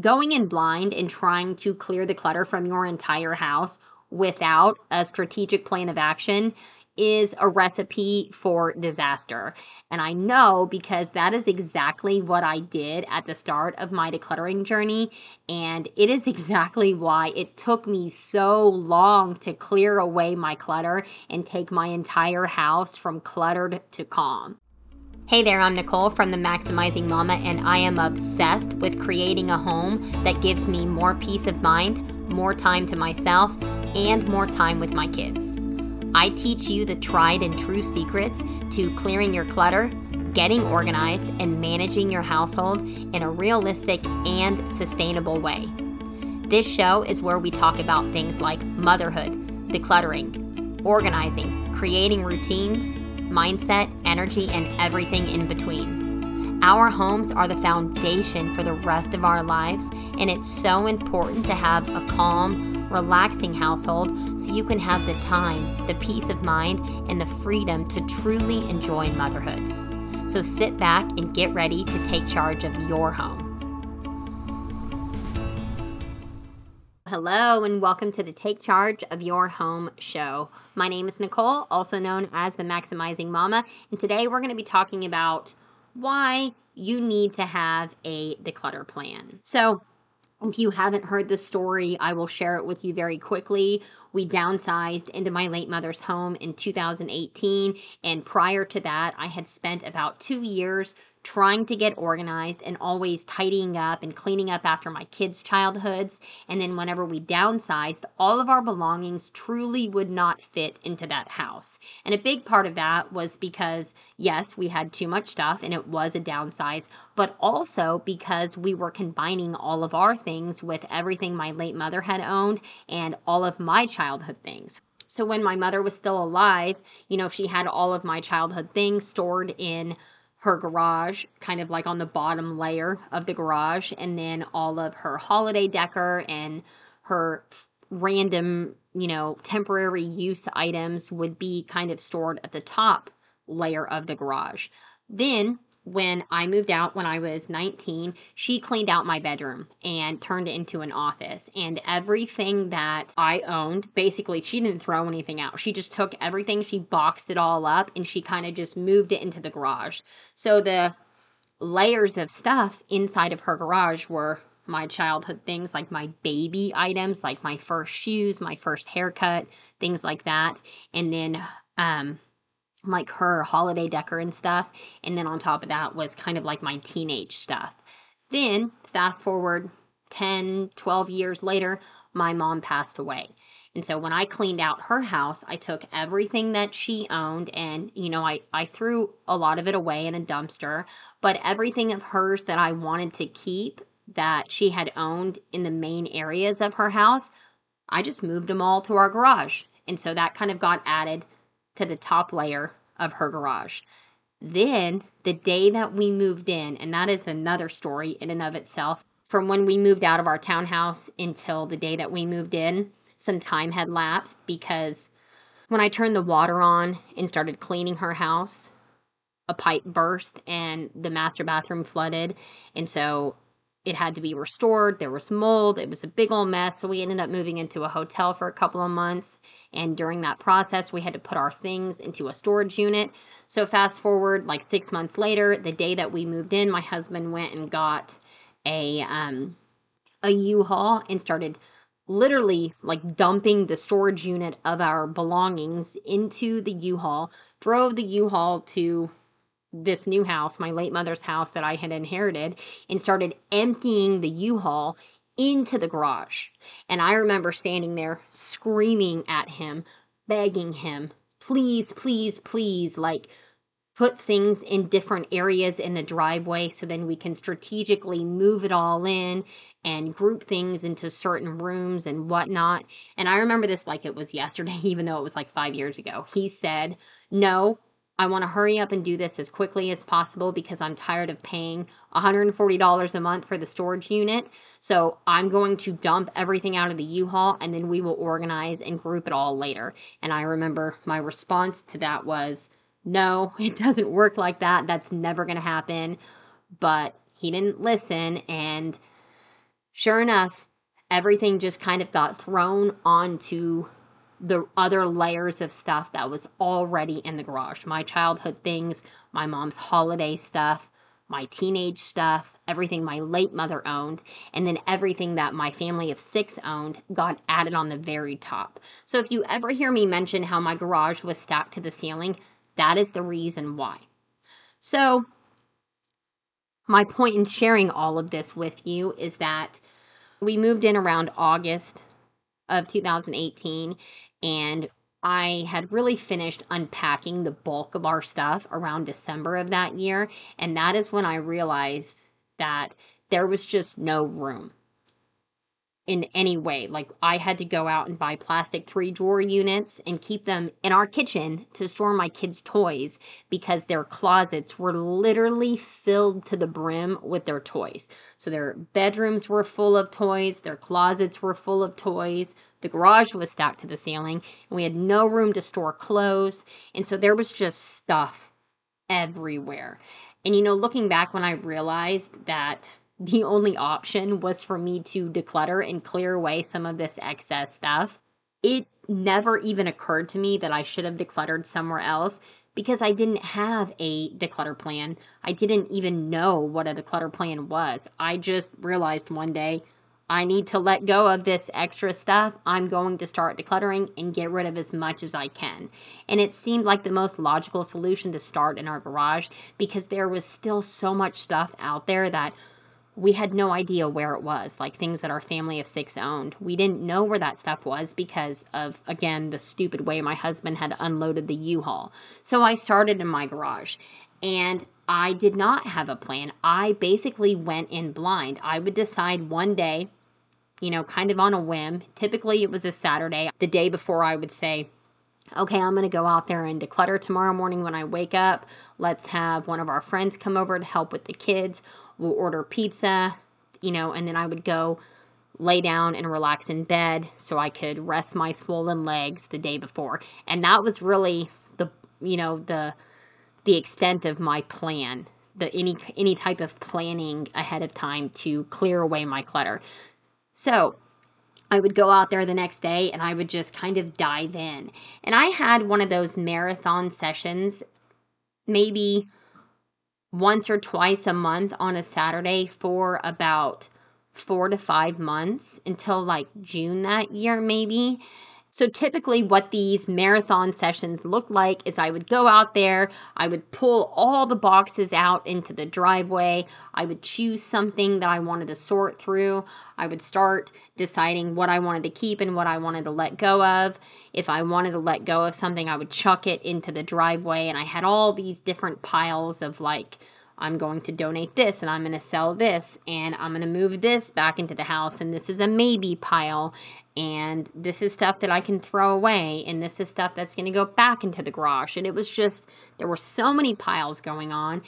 going in blind and trying to clear the clutter from your entire house without a strategic plan of action is a recipe for disaster. And I know because that is exactly what I did at the start of my decluttering journey. And it is exactly why it took me so long to clear away my clutter and take my entire house from cluttered to calm. Hey there, I'm Nicole from the Maximizing Mama, and I am obsessed with creating a home that gives me more peace of mind, more time to myself, and more time with my kids. I teach you the tried and true secrets to clearing your clutter, getting organized, and managing your household in a realistic and sustainable way. This show is where we talk about things like motherhood, decluttering, organizing, creating routines, mindset, energy, and everything in between. Our homes are the foundation for the rest of our lives, and it's so important to have a calm, relaxing household so you can have the time, the peace of mind, and the freedom to truly enjoy motherhood. So sit back and get ready to take charge of your home. Hello, and welcome to the Take Charge of Your Home show. My name is Nicole, also known as the Maximizing Mama, and today we're going to be talking about why you need to have a declutter plan. So, if you haven't heard the story, I will share it with you very quickly. We downsized into my late mother's home in 2018. And prior to that, I had spent about two years trying to get organized and always tidying up and cleaning up after my kids' childhoods. And then whenever we downsized, all of our belongings truly would not fit into that house. And a big part of that was because, yes, we had too much stuff and it was a downsize, but also because we were combining all of our things with everything my late mother had owned and all of my childhood things. So when my mother was still alive, you know, she had all of my childhood things stored in her garage, kind of like on the bottom layer of the garage, and then all of her holiday decor and her random, you know, temporary use items would be kind of stored at the top layer of the garage. Then when I moved out when I was 19, she cleaned out my bedroom and turned it into an office. And everything that I owned, basically, she didn't throw anything out. She just took everything, she boxed it all up, and she kind of just moved it into the garage. So the layers of stuff inside of her garage were my childhood things like my baby items, like my first shoes, my first haircut, things like that. And then, um, like her holiday decor and stuff. And then on top of that was kind of like my teenage stuff. Then, fast forward 10, 12 years later, my mom passed away. And so when I cleaned out her house, I took everything that she owned and, you know, I, I threw a lot of it away in a dumpster, but everything of hers that I wanted to keep that she had owned in the main areas of her house, I just moved them all to our garage. And so that kind of got added to the top layer of her garage. Then, the day that we moved in, and that is another story in and of itself, from when we moved out of our townhouse until the day that we moved in, some time had lapsed because when I turned the water on and started cleaning her house, a pipe burst and the master bathroom flooded. And so it had to be restored. There was mold. It was a big old mess. So we ended up moving into a hotel for a couple of months. And during that process, we had to put our things into a storage unit. So fast forward like six months later, the day that we moved in, my husband went and got a um, a U-Haul and started literally like dumping the storage unit of our belongings into the U-Haul. Drove the U-Haul to this new house, my late mother's house that I had inherited, and started emptying the U Haul into the garage. And I remember standing there screaming at him, begging him, please, please, please, like, put things in different areas in the driveway so then we can strategically move it all in and group things into certain rooms and whatnot. And I remember this like it was yesterday, even though it was like five years ago. He said, No, I want to hurry up and do this as quickly as possible because I'm tired of paying $140 a month for the storage unit. So I'm going to dump everything out of the U-Haul and then we will organize and group it all later. And I remember my response to that was, no, it doesn't work like that. That's never going to happen. But he didn't listen and Sure enough, everything just kind of got thrown onto the other layers of stuff that was already in the garage. My childhood things, my mom's holiday stuff, my teenage stuff, everything my late mother owned, and then everything that my family of six owned got added on the very top. So if you ever hear me mention how my garage was stacked to the ceiling, that is the reason why. So, my point in sharing all of this with you is that we moved in around August of 2018 and I had really finished unpacking the bulk of our stuff around December of that year. And that is when I realized that there was just no room in any way. Like I had to go out and buy plastic three drawer units and keep them in our kitchen to store my kids' toys because their closets were literally filled to the brim with their toys. So their bedrooms were full of toys, their closets were full of toys, the garage was stacked to the ceiling, and we had no room to store clothes. And so there was just stuff everywhere. And you know, looking back when I realized that the only option was for me to declutter and clear away some of this excess stuff. It never even occurred to me that I should have decluttered somewhere else because I didn't have a declutter plan. I didn't even know what a declutter plan was. I just realized one day I need to let go of this extra stuff. I'm going to start decluttering and get rid of as much as I can. And it seemed like the most logical solution to start in our garage because there was still so much stuff out there that we had no idea where it was, like things that our family of six owned. We didn't know where that stuff was because of, again, the stupid way my husband had unloaded the U Haul. So I started in my garage and I did not have a plan. I basically went in blind. I would decide one day, you know, kind of on a whim. Typically it was a Saturday. The day before, I would say, okay, I'm going to go out there and declutter tomorrow morning when I wake up. Let's have one of our friends come over to help with the kids we'll order pizza, you know, and then I would go lay down and relax in bed so I could rest my swollen legs the day before. And that was really the you know the the extent of my plan, the any any type of planning ahead of time to clear away my clutter. So, I would go out there the next day and I would just kind of dive in. And I had one of those marathon sessions maybe once or twice a month on a Saturday for about four to five months until like June that year, maybe. So, typically, what these marathon sessions look like is I would go out there, I would pull all the boxes out into the driveway, I would choose something that I wanted to sort through, I would start deciding what I wanted to keep and what I wanted to let go of. If I wanted to let go of something, I would chuck it into the driveway, and I had all these different piles of like, I'm going to donate this and I'm going to sell this and I'm going to move this back into the house and this is a maybe pile. And this is stuff that I can throw away and this is stuff that's going to go back into the garage. And it was just there were so many piles going on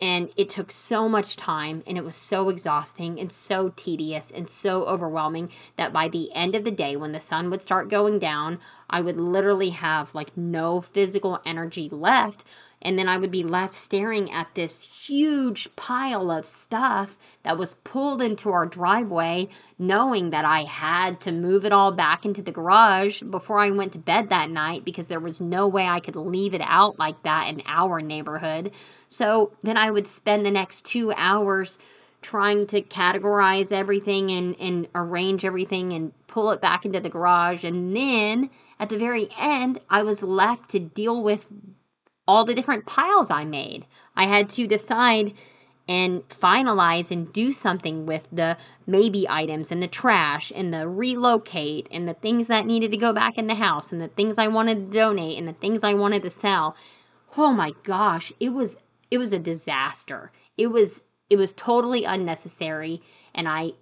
and it took so much time and it was so exhausting and so tedious and so overwhelming that by the end of the day when the sun would start going down I would literally have like no physical energy left and then I would be left staring at this huge pile of stuff that was pulled into our driveway, knowing that I had to move it all back into the garage before I went to bed that night because there was no way I could leave it out like that in our neighborhood. So then I would spend the next two hours trying to categorize everything and, and arrange everything and pull it back into the garage. And then at the very end, I was left to deal with all the different piles I made. I had to decide and finalize and do something with the maybe items and the trash and the relocate and the things that needed to go back in the house and the things I wanted to donate and the things I wanted to sell. Oh my gosh, it was it was a disaster. It was it was totally unnecessary and I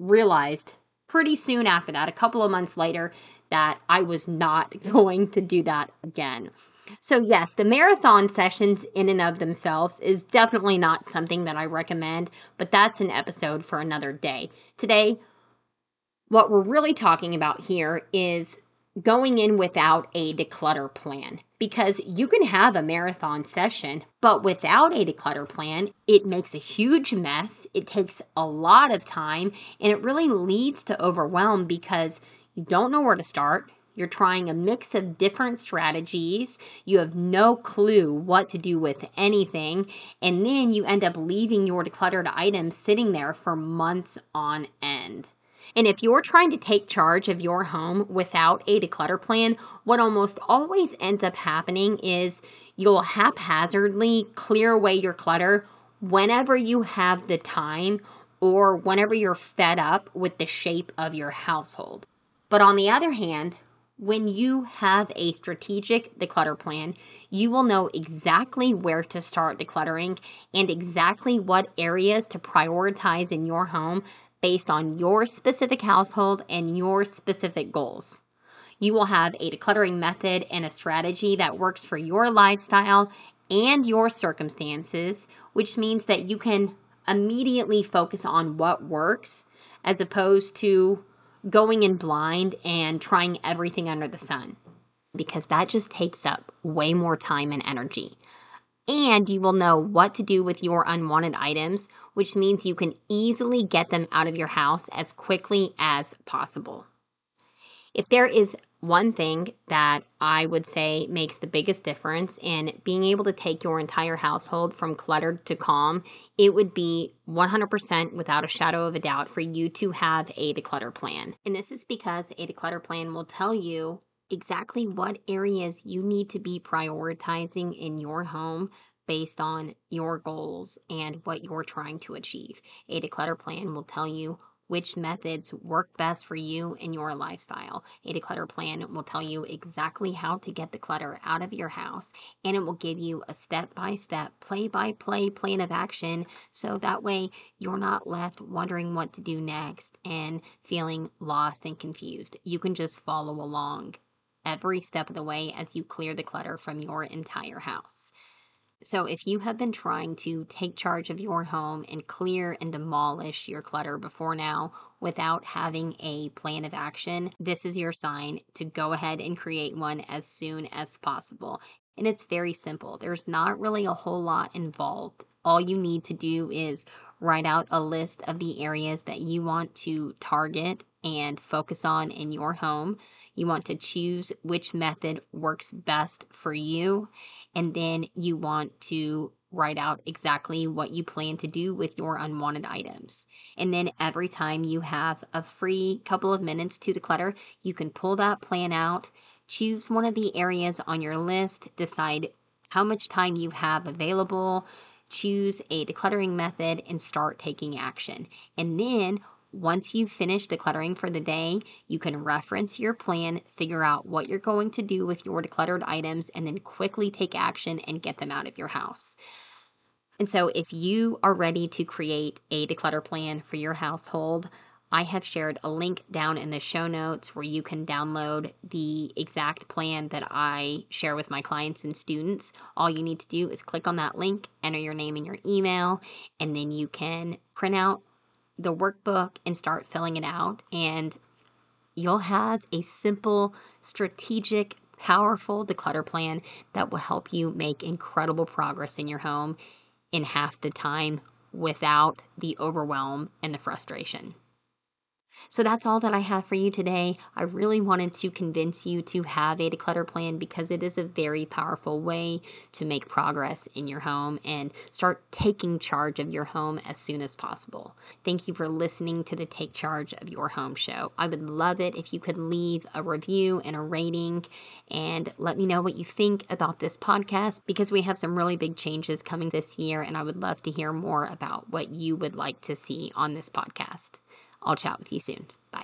realized pretty soon after that, a couple of months later, that I was not going to do that again. So, yes, the marathon sessions in and of themselves is definitely not something that I recommend, but that's an episode for another day. Today, what we're really talking about here is going in without a declutter plan because you can have a marathon session, but without a declutter plan, it makes a huge mess. It takes a lot of time and it really leads to overwhelm because you don't know where to start. You're trying a mix of different strategies. You have no clue what to do with anything. And then you end up leaving your decluttered items sitting there for months on end. And if you're trying to take charge of your home without a declutter plan, what almost always ends up happening is you'll haphazardly clear away your clutter whenever you have the time or whenever you're fed up with the shape of your household. But on the other hand, when you have a strategic declutter plan, you will know exactly where to start decluttering and exactly what areas to prioritize in your home based on your specific household and your specific goals. You will have a decluttering method and a strategy that works for your lifestyle and your circumstances, which means that you can immediately focus on what works as opposed to going in blind and trying everything under the sun because that just takes up way more time and energy and you will know what to do with your unwanted items, which means you can easily get them out of your house as quickly as possible. If there is one thing that I would say makes the biggest difference in being able to take your entire household from cluttered to calm, it would be 100% without a shadow of a doubt for you to have a declutter plan. And this is because a declutter plan will tell you exactly what areas you need to be prioritizing in your home based on your goals and what you're trying to achieve. A declutter plan will tell you which methods work best for you and your lifestyle. A declutter plan will tell you exactly how to get the clutter out of your house and it will give you a step by step, play by play plan of action so that way you're not left wondering what to do next and feeling lost and confused. You can just follow along every step of the way as you clear the clutter from your entire house. So, if you have been trying to take charge of your home and clear and demolish your clutter before now without having a plan of action, this is your sign to go ahead and create one as soon as possible. And it's very simple, there's not really a whole lot involved. All you need to do is write out a list of the areas that you want to target and focus on in your home. You want to choose which method works best for you. And then you want to write out exactly what you plan to do with your unwanted items. And then every time you have a free couple of minutes to declutter, you can pull that plan out, choose one of the areas on your list, decide how much time you have available, choose a decluttering method, and start taking action. And then once you've finished decluttering for the day, you can reference your plan, figure out what you're going to do with your decluttered items, and then quickly take action and get them out of your house. And so, if you are ready to create a declutter plan for your household, I have shared a link down in the show notes where you can download the exact plan that I share with my clients and students. All you need to do is click on that link, enter your name and your email, and then you can print out the workbook and start filling it out. And you'll have a simple, strategic, powerful declutter plan that will help you make incredible progress in your home in half the time without the overwhelm and the frustration. So that's all that I have for you today. I really wanted to convince you to have a declutter plan because it is a very powerful way to make progress in your home and start taking charge of your home as soon as possible. Thank you for listening to the Take Charge of Your Home show. I would love it if you could leave a review and a rating and let me know what you think about this podcast because we have some really big changes coming this year and I would love to hear more about what you would like to see on this podcast. I'll chat with you soon. Bye.